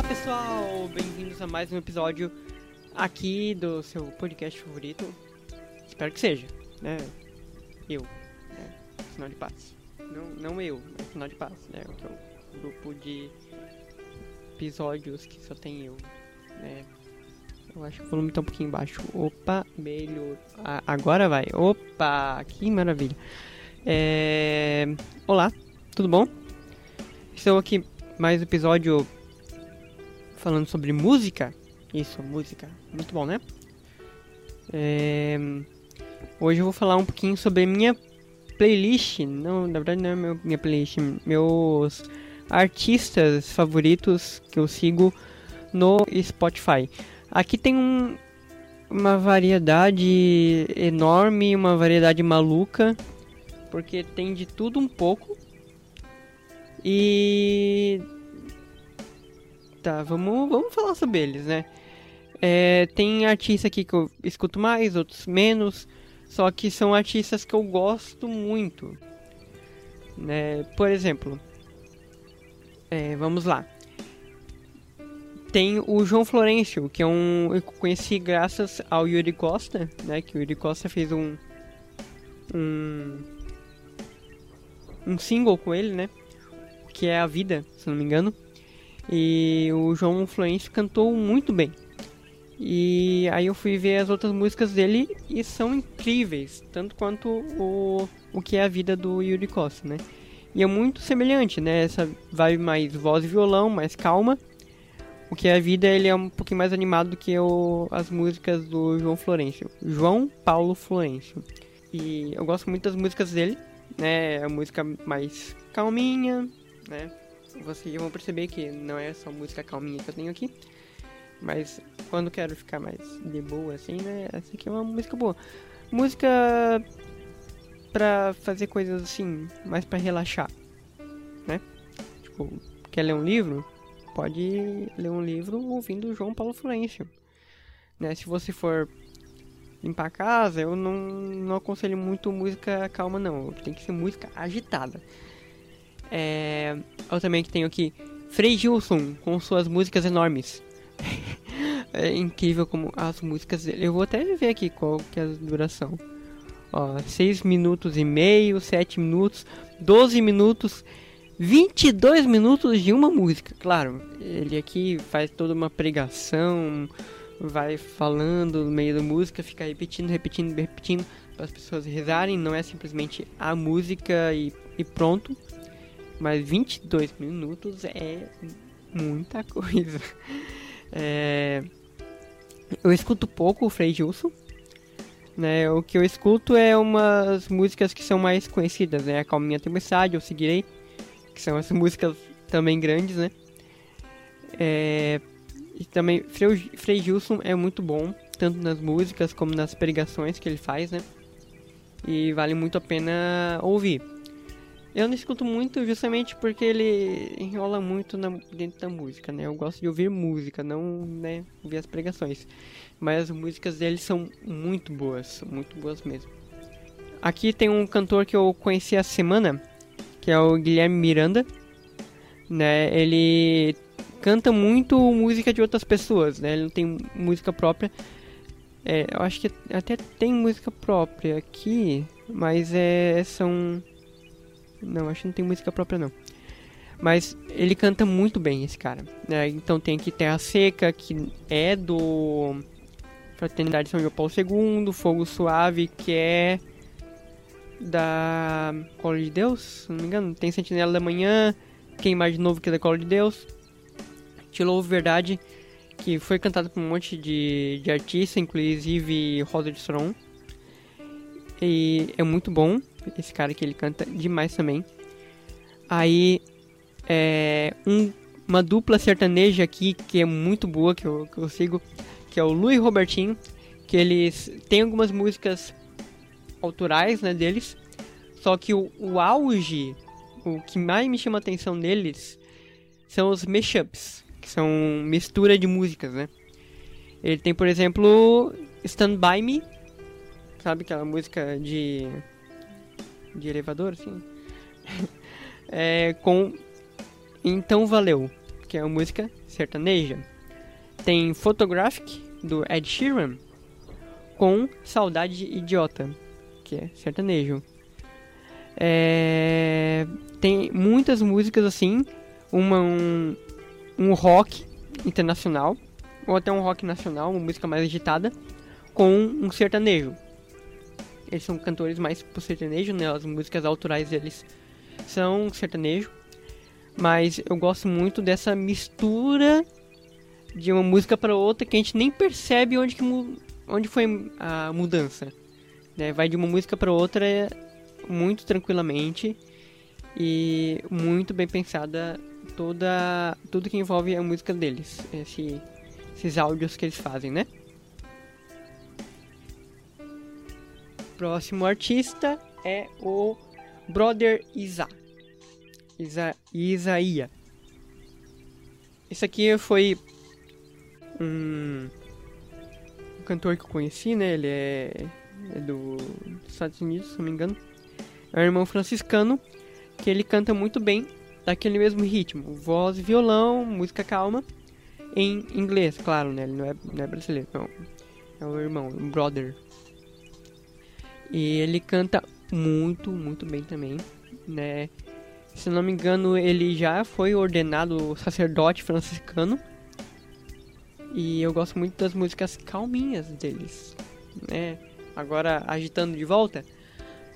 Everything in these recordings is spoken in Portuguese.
Olá pessoal, bem-vindos a mais um episódio aqui do seu podcast favorito. Espero que seja, né? Eu, né? Sinal de paz. Não, não eu, mas sinal de paz, né? Que é o grupo de episódios que só tem eu, né? Eu acho que o volume tá um pouquinho baixo. Opa, melhor. Ah, agora vai. Opa, que maravilha. É... Olá, tudo bom? Estou aqui mais um episódio falando sobre música. Isso, música. Muito bom, né? É... Hoje eu vou falar um pouquinho sobre minha playlist. Não, na verdade não é minha playlist. Meus artistas favoritos que eu sigo no Spotify. Aqui tem um, uma variedade enorme, uma variedade maluca, porque tem de tudo um pouco. E tá, vamos, vamos falar sobre eles, né? É, tem artistas aqui que eu escuto mais, outros menos, só que são artistas que eu gosto muito. Né? Por exemplo, é, vamos lá. Tem o João Florencio, que é um. Eu conheci graças ao Yuri Costa, né? Que o Yuri Costa fez um. Um. Um single com ele, né? Que é A Vida, se não me engano. E o João Florencio cantou muito bem. E aí eu fui ver as outras músicas dele e são incríveis, tanto quanto o, o que é a vida do Yuri Costa, né? E é muito semelhante, né? Essa vibe mais voz e violão, mais calma. O que é a vida, ele é um pouquinho mais animado do que o, as músicas do João Florencio. João Paulo Florencio. E eu gosto muito das músicas dele, né? A música mais calminha, né? Vocês vão perceber que não é só música calminha que eu tenho aqui. Mas quando quero ficar mais de boa, assim, né? Essa aqui é uma música boa. Música pra fazer coisas assim, mais pra relaxar, né? Tipo, quer ler um livro? Pode ler um livro ouvindo João Paulo Florencio. Né? Se você for limpar a casa, eu não, não aconselho muito música calma, não. Tem que ser música agitada. É, eu também tenho aqui Frei Gilson com suas músicas enormes. é incrível como as músicas dele. Eu vou até ver aqui qual que é a duração. Ó, 6 minutos e meio, 7 minutos, 12 minutos, 22 minutos de uma música. Claro, ele aqui faz toda uma pregação, vai falando no meio da música, fica repetindo, repetindo, repetindo para as pessoas rezarem. Não é simplesmente a música e, e pronto. Mas 22 minutos é muita coisa. É... Eu escuto pouco o Frei Gilson, né? O que eu escuto é umas músicas que são mais conhecidas, né? A Calminha Tempestade, Eu Seguirei, que são as músicas também grandes, né? É... E também Frei, Gilson é muito bom, tanto nas músicas como nas pregações que ele faz, né? E vale muito a pena ouvir. Eu não escuto muito justamente porque ele enrola muito na, dentro da música, né? Eu gosto de ouvir música, não né, ouvir as pregações. Mas as músicas dele são muito boas, muito boas mesmo. Aqui tem um cantor que eu conheci a semana, que é o Guilherme Miranda. Né? Ele canta muito música de outras pessoas, né? Ele não tem música própria. É, eu acho que até tem música própria aqui, mas é, são não, acho que não tem música própria não. Mas ele canta muito bem, esse cara. Né? Então tem aqui Terra Seca, que é do Fraternidade São João Paulo II, Fogo Suave, que é da Cola de Deus, se não me engano. Tem Sentinela da Manhã, Quem Mais de Novo que é da Cola de Deus. Te Louvo Verdade, que foi cantado por um monte de, de artistas, inclusive Rosa de Stron. E é muito bom. Esse cara que ele canta demais também. Aí, é, um, uma dupla sertaneja aqui que é muito boa, que eu, que eu sigo, que é o Lu e Robertinho. Que eles têm algumas músicas autorais né, deles. Só que o, o auge, o que mais me chama a atenção neles, são os mashups, que são mistura de músicas, né? Ele tem, por exemplo, Stand By Me, sabe aquela música de de elevador, assim. é, com Então Valeu. que é uma música sertaneja. Tem Photographic, do Ed Sheeran, com Saudade Idiota, que é sertanejo. É, tem muitas músicas assim, uma, um, um rock internacional, ou até um rock nacional, uma música mais agitada, com um sertanejo. Eles são cantores mais pro sertanejo, né? As músicas autorais deles são sertanejo. Mas eu gosto muito dessa mistura de uma música para outra que a gente nem percebe onde, que, onde foi a mudança. Né? Vai de uma música para outra muito tranquilamente e muito bem pensada toda tudo que envolve a música deles, esse, esses áudios que eles fazem, né? Próximo artista é o Brother Isa. Isa Isaia. Esse aqui foi um, um cantor que eu conheci, né? Ele é, é do, dos Estados Unidos, se não me engano. É um irmão franciscano que ele canta muito bem daquele mesmo ritmo, voz violão, música calma, em inglês, claro, né? Ele não é, não é brasileiro, não. É o irmão, um brother. E ele canta muito, muito bem também, né? Se não me engano, ele já foi ordenado sacerdote franciscano. E eu gosto muito das músicas calminhas deles, né? Agora, agitando de volta,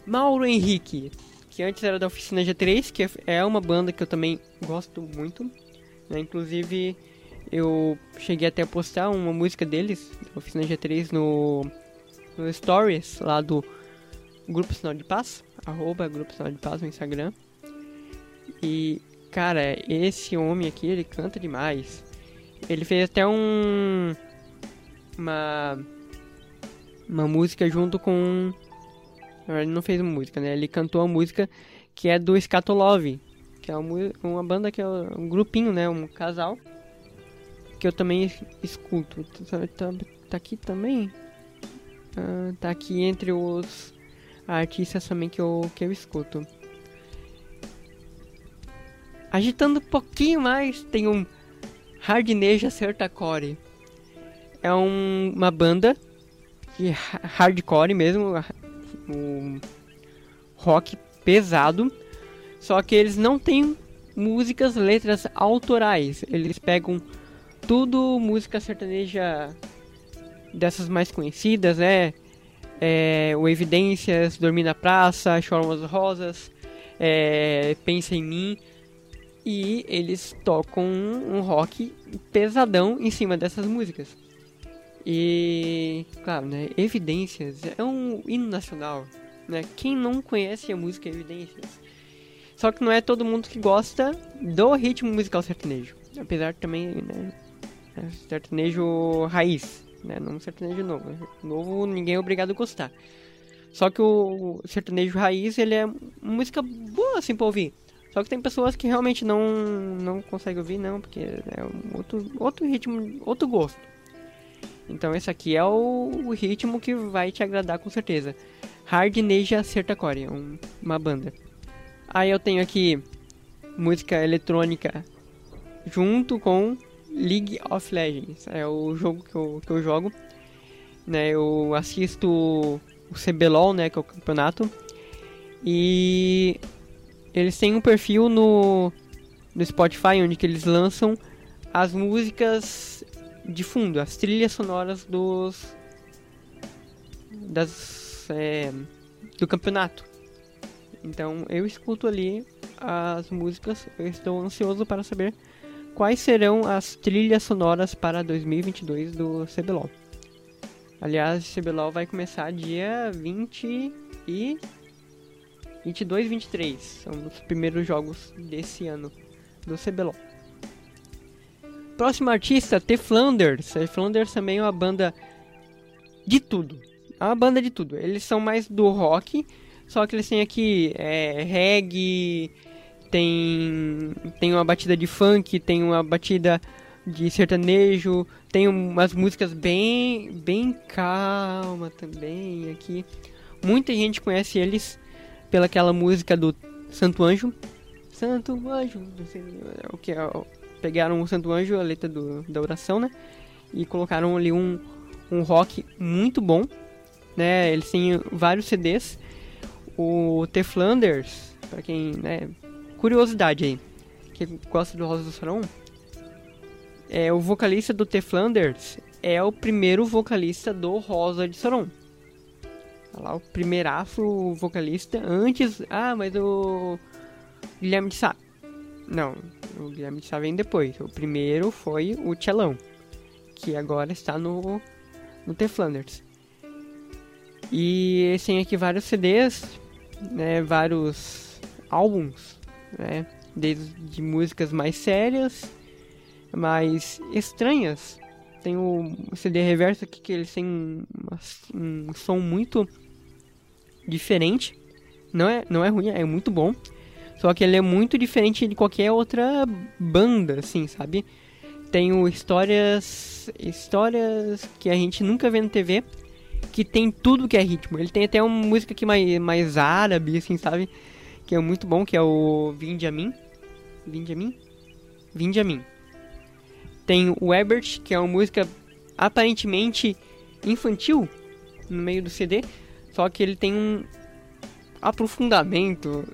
Mauro Henrique, que antes era da Oficina G3, que é uma banda que eu também gosto muito. Né? Inclusive, eu cheguei até a postar uma música deles, Oficina G3, no, no Stories lá do Grupo Sinal de Paz, arroba Grupo Sinal de Paz no Instagram. E, cara, esse homem aqui, ele canta demais. Ele fez até um. Uma. Uma música junto com. Ele não fez uma música, né? Ele cantou a música que é do Scatolove, que é uma, uma banda que é um grupinho, né? Um casal. Que eu também escuto. Tá, tá, tá aqui também? Ah, tá aqui entre os artistas também que eu, que eu escuto. Agitando um pouquinho mais, tem um Hardneja Certacore. É um, uma banda de hardcore mesmo, um rock pesado. Só que eles não têm músicas, letras autorais. Eles pegam tudo música sertaneja dessas mais conhecidas, né? É, o Evidências, Dormir na Praça, Choram as Rosas, é, Pensa em Mim e eles tocam um rock pesadão em cima dessas músicas. E, claro, né, Evidências é um hino nacional, né? Quem não conhece a música Evidências? Só que não é todo mundo que gosta do ritmo musical sertanejo. Apesar também, né, sertanejo raiz, né, não sertanejo novo. Novo ninguém é obrigado a gostar. Só que o sertanejo raiz, ele é música boa assim pra ouvir. Só que tem pessoas que realmente não, não conseguem ouvir, não, porque é outro, outro ritmo, outro gosto. Então esse aqui é o, o ritmo que vai te agradar com certeza. Hard Neja Certacore, é um, uma banda. Aí eu tenho aqui música eletrônica junto com League of Legends. É o jogo que eu, que eu jogo. Né, eu assisto o CBLOL, né, que é o campeonato. E eles têm um perfil no, no Spotify onde que eles lançam as músicas de fundo, as trilhas sonoras dos das é, do campeonato. Então eu escuto ali as músicas, eu estou ansioso para saber quais serão as trilhas sonoras para 2022 do CBLOL. Aliás, o CBLOL vai começar dia 20 e 22 e 23 são os primeiros jogos desse ano do CBLOL. Próximo artista, The Flanders. The Flanders também é uma banda de tudo. É uma banda de tudo. Eles são mais do rock, só que eles têm aqui é, reggae, tem, tem uma batida de funk, tem uma batida de sertanejo, tem umas músicas bem, bem calma também aqui. Muita gente conhece eles pelaquela música do Santo Anjo. Santo Anjo, sei o que é. pegaram o Santo Anjo, a letra do, da oração, né? E colocaram ali um, um rock muito bom, né? Eles têm vários CDs. O The Flanders, pra quem, né? Curiosidade aí, que gosta do Rosa do Sarão, é o vocalista do The Flanders é o primeiro vocalista do Rosa de Saron. Lá, o primeiraço vocalista antes. Ah, mas o Guilherme de Sá. Não, o Guilherme de Sá vem depois. O primeiro foi o Tchelão, que agora está no, no The Flanders. E tem aqui vários CDs, né, vários álbuns, né, desde músicas mais sérias, mais estranhas. Tem o CD reverso aqui que eles têm um, som muito diferente. Não é, não é ruim, é muito bom. Só que ele é muito diferente de qualquer outra banda, assim, sabe? Tem o histórias, histórias que a gente nunca vê na TV, que tem tudo que é ritmo. Ele tem até uma música aqui mais, mais árabe, assim, sabe? Que é muito bom, que é o Vinde a mim. Vinde a mim? Vinde a mim. Tem o Ebert, que é uma música aparentemente infantil no meio do CD, só que ele tem um aprofundamento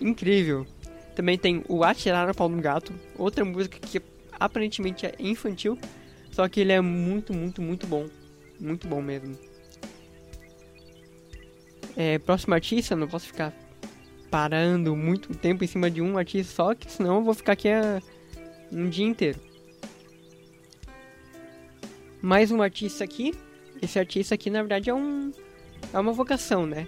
incrível. Também tem o Atirar no Pau do Gato, outra música que aparentemente é infantil, só que ele é muito, muito, muito bom. Muito bom mesmo. É, próximo artista, não posso ficar parando muito tempo em cima de um artista só, que senão eu vou ficar aqui a, um dia inteiro. Mais um artista aqui. Esse artista aqui, na verdade, é um é uma vocação, né?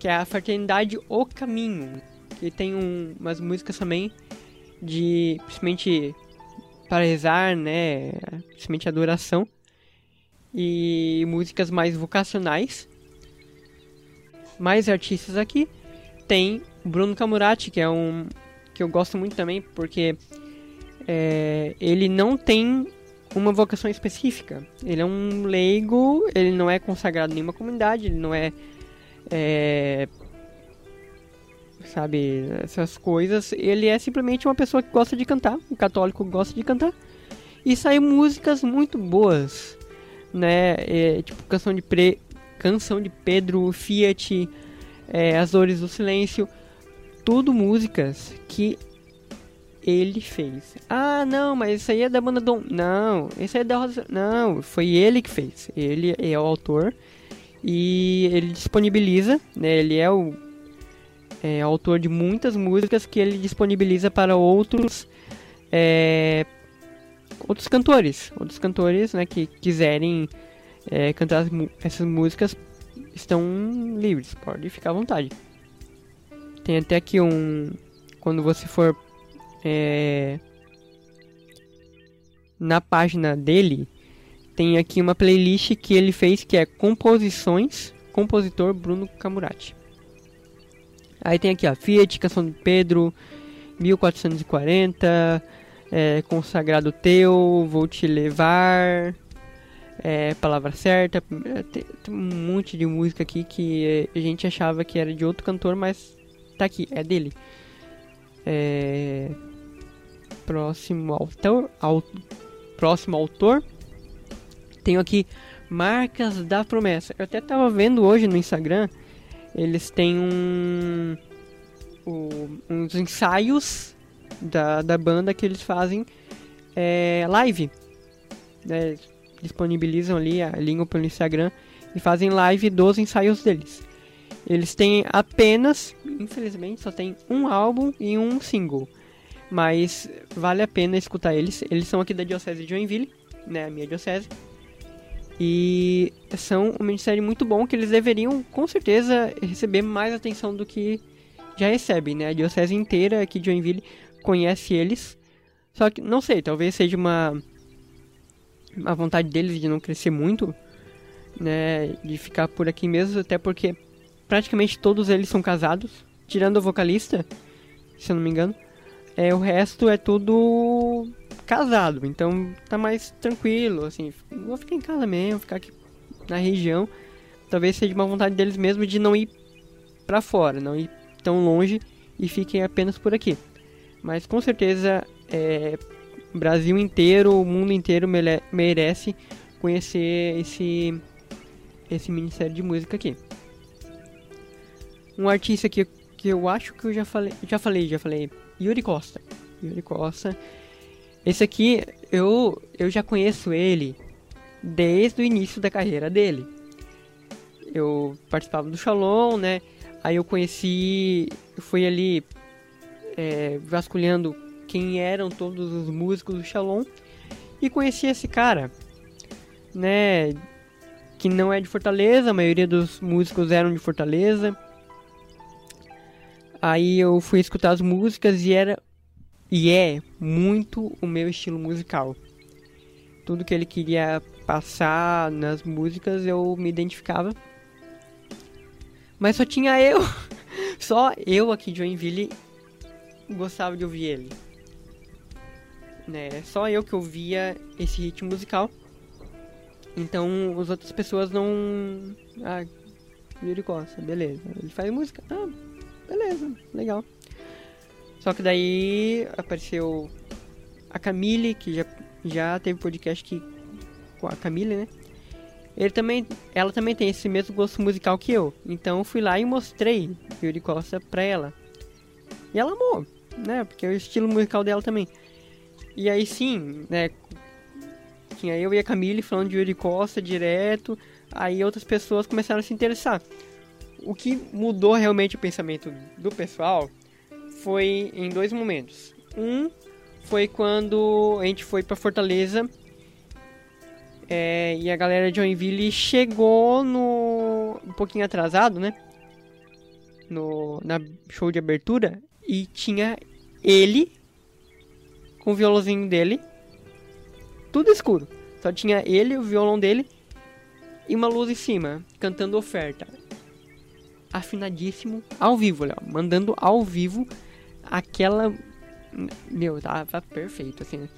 Que é a Fraternidade O Caminho. Que tem um, umas músicas também de, principalmente para rezar, né? Principalmente adoração. E músicas mais vocacionais. Mais artistas aqui. Tem Bruno Camurati, que é um que eu gosto muito também, porque é, ele não tem uma vocação específica. Ele é um leigo, ele não é consagrado em nenhuma comunidade, ele não é, é sabe, essas coisas. Ele é simplesmente uma pessoa que gosta de cantar, um católico gosta de cantar. E saem músicas muito boas, né? É, tipo canção de pre... canção de Pedro Fiat, é, As Dores do Silêncio, tudo músicas que ele fez. Ah, não, mas isso aí é da banda Dom. Não, isso aí é da Rosa. Não, foi ele que fez. Ele é o autor e ele disponibiliza, né? Ele é o é, autor de muitas músicas que ele disponibiliza para outros é, outros cantores, outros cantores, né, que quiserem é, cantar essas músicas estão livres, pode ficar à vontade. Tem até aqui um quando você for é, na página dele tem aqui uma playlist que ele fez que é composições compositor Bruno Camurati. Aí tem aqui a Fiat, Canção de Pedro, 1440, é, Consagrado Teu, Vou Te Levar, é, Palavra Certa, é, tem, tem, um monte de música aqui que a gente achava que era de outro cantor, mas tá aqui, é dele. É, próximo autor, ao, próximo autor. Tenho aqui Marcas da Promessa. Eu até estava vendo hoje no Instagram, eles têm um, um uns ensaios da, da banda que eles fazem é, live. Né? Disponibilizam ali a língua pelo Instagram e fazem live dos ensaios deles. Eles têm apenas, infelizmente, só tem um álbum e um single mas vale a pena escutar eles. Eles são aqui da Diocese de Joinville, né, a minha diocese. E são um ministério muito bom que eles deveriam, com certeza, receber mais atenção do que já recebem, né? A diocese inteira aqui de Joinville conhece eles. Só que, não sei, talvez seja uma, uma vontade deles de não crescer muito, né? De ficar por aqui mesmo, até porque praticamente todos eles são casados, tirando o vocalista, se eu não me engano. É, o resto é tudo casado, então tá mais tranquilo, assim, vou ficar em casa mesmo, ficar aqui na região. Talvez seja uma vontade deles mesmo de não ir para fora, não ir tão longe e fiquem apenas por aqui. Mas com certeza é, Brasil inteiro, o mundo inteiro merece conhecer esse esse ministério de música aqui. Um artista que, que eu acho que eu já falei, já falei, já falei, Yuri Costa. Yuri Costa. Esse aqui eu eu já conheço ele desde o início da carreira dele. Eu participava do Shalom, né? Aí eu conheci, fui ali é, vasculhando quem eram todos os músicos do Shalom e conheci esse cara, né? Que não é de Fortaleza, a maioria dos músicos eram de Fortaleza. Aí eu fui escutar as músicas e era e é muito o meu estilo musical. Tudo que ele queria passar nas músicas eu me identificava. Mas só tinha eu, só eu aqui de Joinville gostava de ouvir ele. Né? Só eu que ouvia esse ritmo musical. Então as outras pessoas não. Ah, Yuri Costa, beleza. Ele faz música. Ah, beleza, legal. Só que daí apareceu a Camille, que já, já teve podcast que, com a Camille, né? Ele também, ela também tem esse mesmo gosto musical que eu. Então fui lá e mostrei Yuri Costa pra ela. E ela amou, né? Porque é o estilo musical dela também. E aí sim, né? Tinha eu e a Camille falando de Yuri Costa direto. Aí outras pessoas começaram a se interessar. O que mudou realmente o pensamento do pessoal foi em dois momentos. Um foi quando a gente foi para Fortaleza é, e a galera de Joinville chegou no. um pouquinho atrasado, né? No, na show de abertura. E tinha ele com o violãozinho dele. Tudo escuro. Só tinha ele, o violão dele e uma luz em cima, cantando oferta. Afinadíssimo, ao vivo, Léo. Mandando ao vivo aquela. Meu, tava perfeito, assim, né?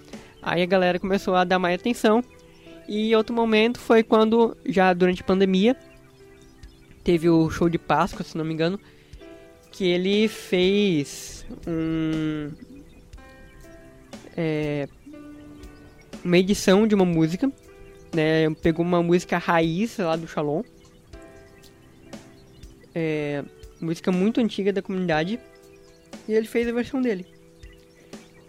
Aí a galera começou a dar mais atenção. E outro momento foi quando, já durante a pandemia, teve o show de Páscoa, se não me engano, que ele fez um, é, uma edição de uma música, né? Pegou uma música raiz lá do Shalom, é, música muito antiga da comunidade, e ele fez a versão dele.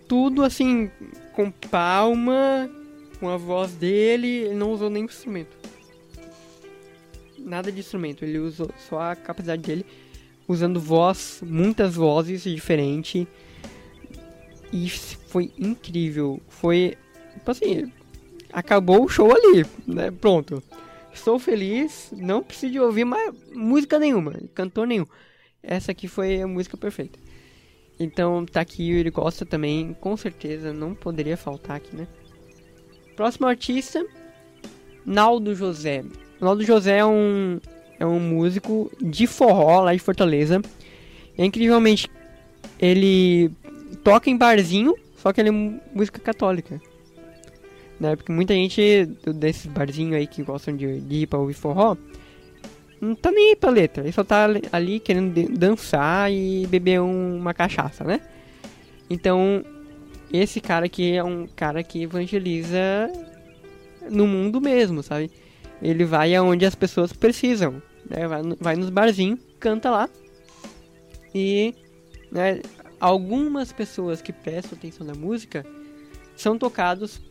Tudo assim, com palma, com a voz dele, ele não usou nenhum instrumento. Nada de instrumento, ele usou só a capacidade dele, usando voz, muitas vozes diferentes. E foi incrível. Foi, tipo assim, acabou o show ali, né? Pronto. Estou feliz, não preciso ouvir mais música nenhuma, cantor nenhum. Essa aqui foi a música perfeita. Então tá aqui o Yuri Costa também, com certeza não poderia faltar aqui, né? Próximo artista, Naldo José. Naldo José é um, é um músico de forró lá de Fortaleza. É incrivelmente, ele toca em barzinho, só que ele é música católica. Né? Porque muita gente desses barzinhos aí que gostam de, de ir pra ouvir forró, não tá nem aí pra letra. Ele só tá ali querendo dançar e beber um, uma cachaça, né? Então, esse cara aqui é um cara que evangeliza no mundo mesmo, sabe? Ele vai aonde as pessoas precisam, né? vai, vai nos barzinhos, canta lá. E né, algumas pessoas que prestam atenção na música são tocados,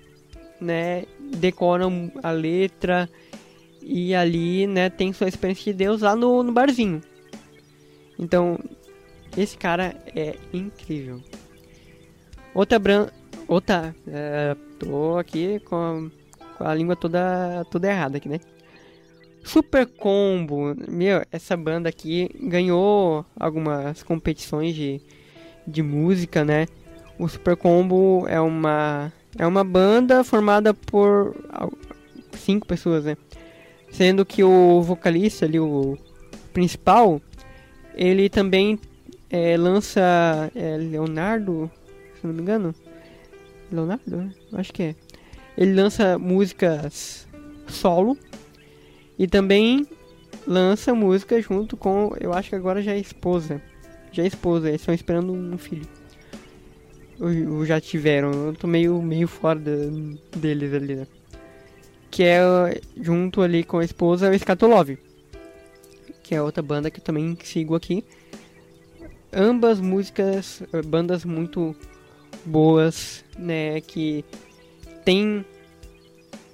né? Decoram a letra e ali, né, tem sua experiência de Deus lá no, no barzinho. Então, esse cara é incrível. Outra bran... Outra... É, tô aqui com a, com a língua toda, toda errada aqui, né? Super Combo. Meu, essa banda aqui ganhou algumas competições de, de música, né? O Super Combo é uma é uma banda formada por cinco pessoas, né? Sendo que o vocalista ali, o principal, ele também é, lança é, Leonardo se não me engano. Leonardo? Acho que é. Ele lança músicas solo e também lança música junto com, eu acho que agora já é esposa. Já é esposa, eles estão esperando um filho. Ou, já tiveram. Eu tô meio, meio fora da- deles ali, né? Que é junto ali com a esposa o Skatolov. Que é outra banda que eu também sigo aqui. Ambas músicas, eh, bandas muito boas, né? Que tem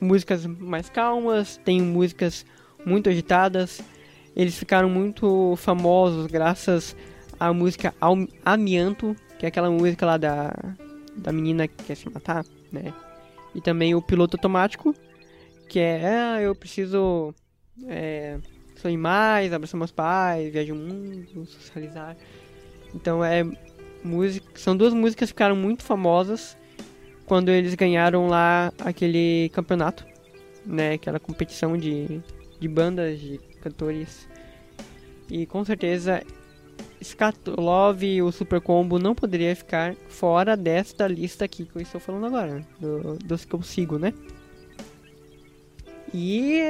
músicas mais calmas, tem músicas muito agitadas. Eles ficaram muito famosos graças à música Am- Amianto, que é aquela música lá da, da menina que quer se matar, né? E também o Piloto Automático, que é, ah, eu preciso é, sonhar mais, abraçar meus pais, viajar o mundo, socializar. Então é música, são duas músicas que ficaram muito famosas quando eles ganharam lá aquele campeonato, né? Aquela competição de, de bandas, de cantores. E com certeza Skatolov e o Super Combo não poderia ficar fora desta lista aqui que eu estou falando agora, né? do, dos que eu sigo, né? E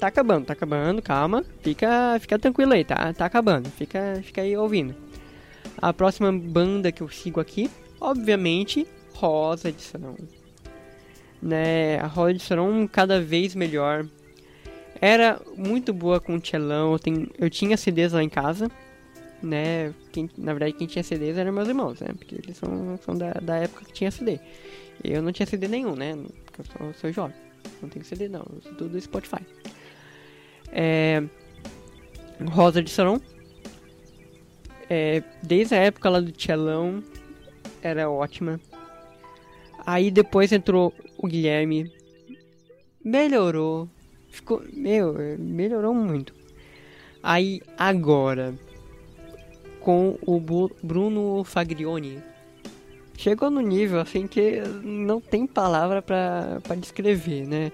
tá acabando, tá acabando, calma, fica, fica tranquilo aí, tá, tá acabando, fica, fica aí ouvindo. A próxima banda que eu sigo aqui, obviamente, Rosa de Sarão. Né, a Rosa de Sarão cada vez melhor. Era muito boa com o Tchelão, eu, tenho, eu tinha CDs lá em casa, né? Quem, na verdade, quem tinha CDs eram meus irmãos, né? Porque eles são, são da, da época que tinha CD. Eu não tinha CD nenhum, né? Porque eu sou, sou jovem. Não tenho CD, não. Eu sou do Spotify. É, Rosa de Sarão. É, desde a época lá do Tchelão, era ótima. Aí depois entrou o Guilherme. Melhorou. Ficou. Meu, melhorou muito. Aí agora. Com o Bruno Fagrioni. Chegou no nível assim que não tem palavra pra descrever, né?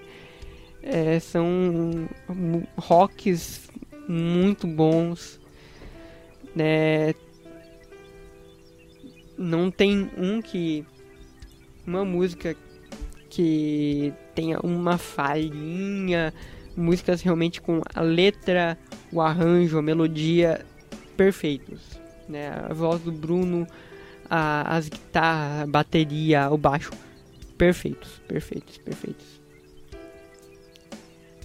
É, são rocks muito bons. Né? Não tem um que. Uma música que tenha uma falhinha. Músicas realmente com a letra, o arranjo, a melodia perfeitos. Né? A voz do Bruno, a- as guitarras, a bateria, o baixo. Perfeitos, perfeitos, perfeitos.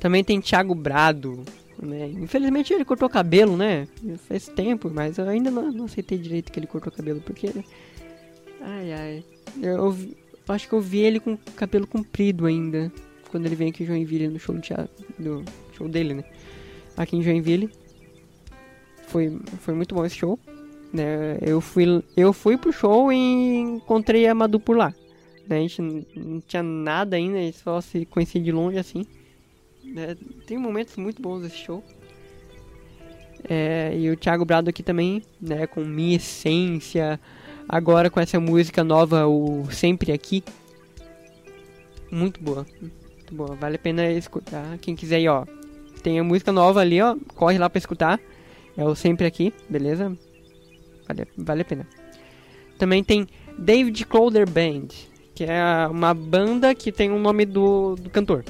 Também tem Thiago Brado. Né? Infelizmente ele cortou cabelo, né? Faz tempo, mas eu ainda não, não aceitei direito que ele cortou cabelo, porque. Ai ai. Eu, eu acho que eu vi ele com cabelo comprido ainda. Quando ele vem aqui em Joinville no show, do do show dele, né? Aqui em Joinville. Foi, foi muito bom esse show. Né? Eu, fui, eu fui pro show e encontrei a Madu por lá. Né? A gente não, tinha nada ainda, a gente só se conhecia de longe assim. né? Tem momentos muito bons desse show. É, e o Thiago Brado aqui também, né, com Minha Essência, agora com essa música nova, o Sempre Aqui. Muito boa, muito boa, vale a pena escutar. Quem quiser ir, ó, tem a música nova ali, ó, corre lá pra escutar. É o Sempre Aqui, beleza? Vale, vale a pena. Também tem David Crowder Band, que é uma banda que tem o nome do, do cantor,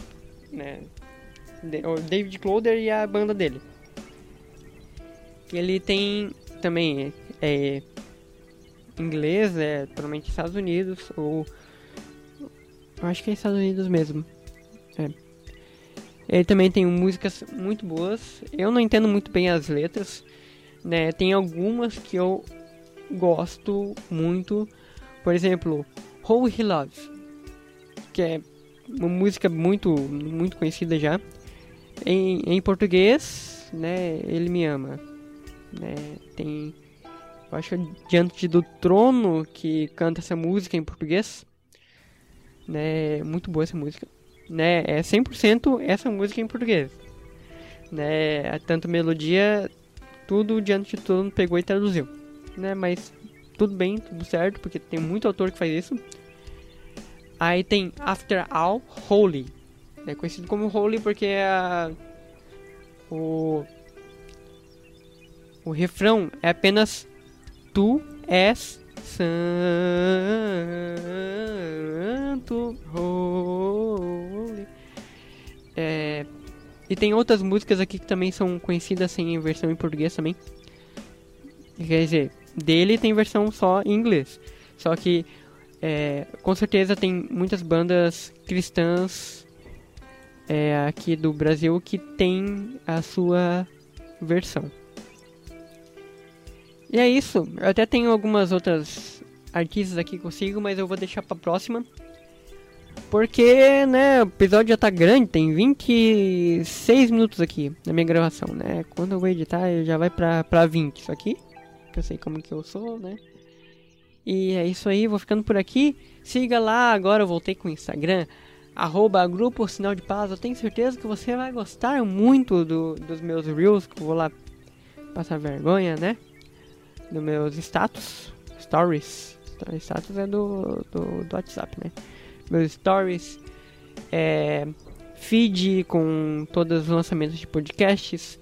né? David Crowder e a banda dele. Ele tem também é, inglês, é provavelmente Estados Unidos ou acho que é Estados Unidos mesmo. É. Ele também tem músicas muito boas. Eu não entendo muito bem as letras, né? Tem algumas que eu gosto muito. Por exemplo, Who He Loves, que é uma música muito muito conhecida já. Em, em português, né? Ele me ama, né? Tem eu acho Diante do Trono que canta essa música em português. Né? Muito boa essa música. Né? É 100% essa música em português. Né? Tanto melodia, tudo Diante do Trono pegou e traduziu. Né? Mas tudo bem, tudo certo, porque tem muito autor que faz isso. Aí tem After All Holy. É conhecido como Holy porque é a, o, o refrão é apenas Tu és santo, holy. É, e tem outras músicas aqui que também são conhecidas sem versão em português também. Quer dizer, dele tem versão só em inglês. Só que é, com certeza tem muitas bandas cristãs é, aqui do Brasil que tem a sua versão. E é isso. Eu até tenho algumas outras artistas aqui consigo, mas eu vou deixar pra próxima. Porque, né, o episódio já tá grande, tem 26 minutos aqui na minha gravação, né? Quando eu vou editar, já vai pra, pra 20 isso aqui. Que eu sei como que eu sou, né? E é isso aí, vou ficando por aqui. Siga lá, agora eu voltei com o Instagram, arroba Grupo Sinal de Paz. Eu tenho certeza que você vai gostar muito do, dos meus reels, que eu vou lá passar vergonha, né? Dos meus status, stories. Status é do, do, do WhatsApp, né? Meus stories, é, feed com todos os lançamentos de podcasts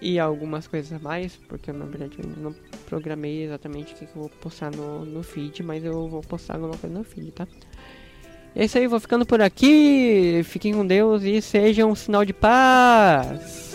e algumas coisas a mais, porque na verdade eu não programei exatamente o que, que eu vou postar no, no feed, mas eu vou postar alguma coisa no feed, tá? É isso aí, vou ficando por aqui. Fiquem com Deus e sejam um sinal de paz.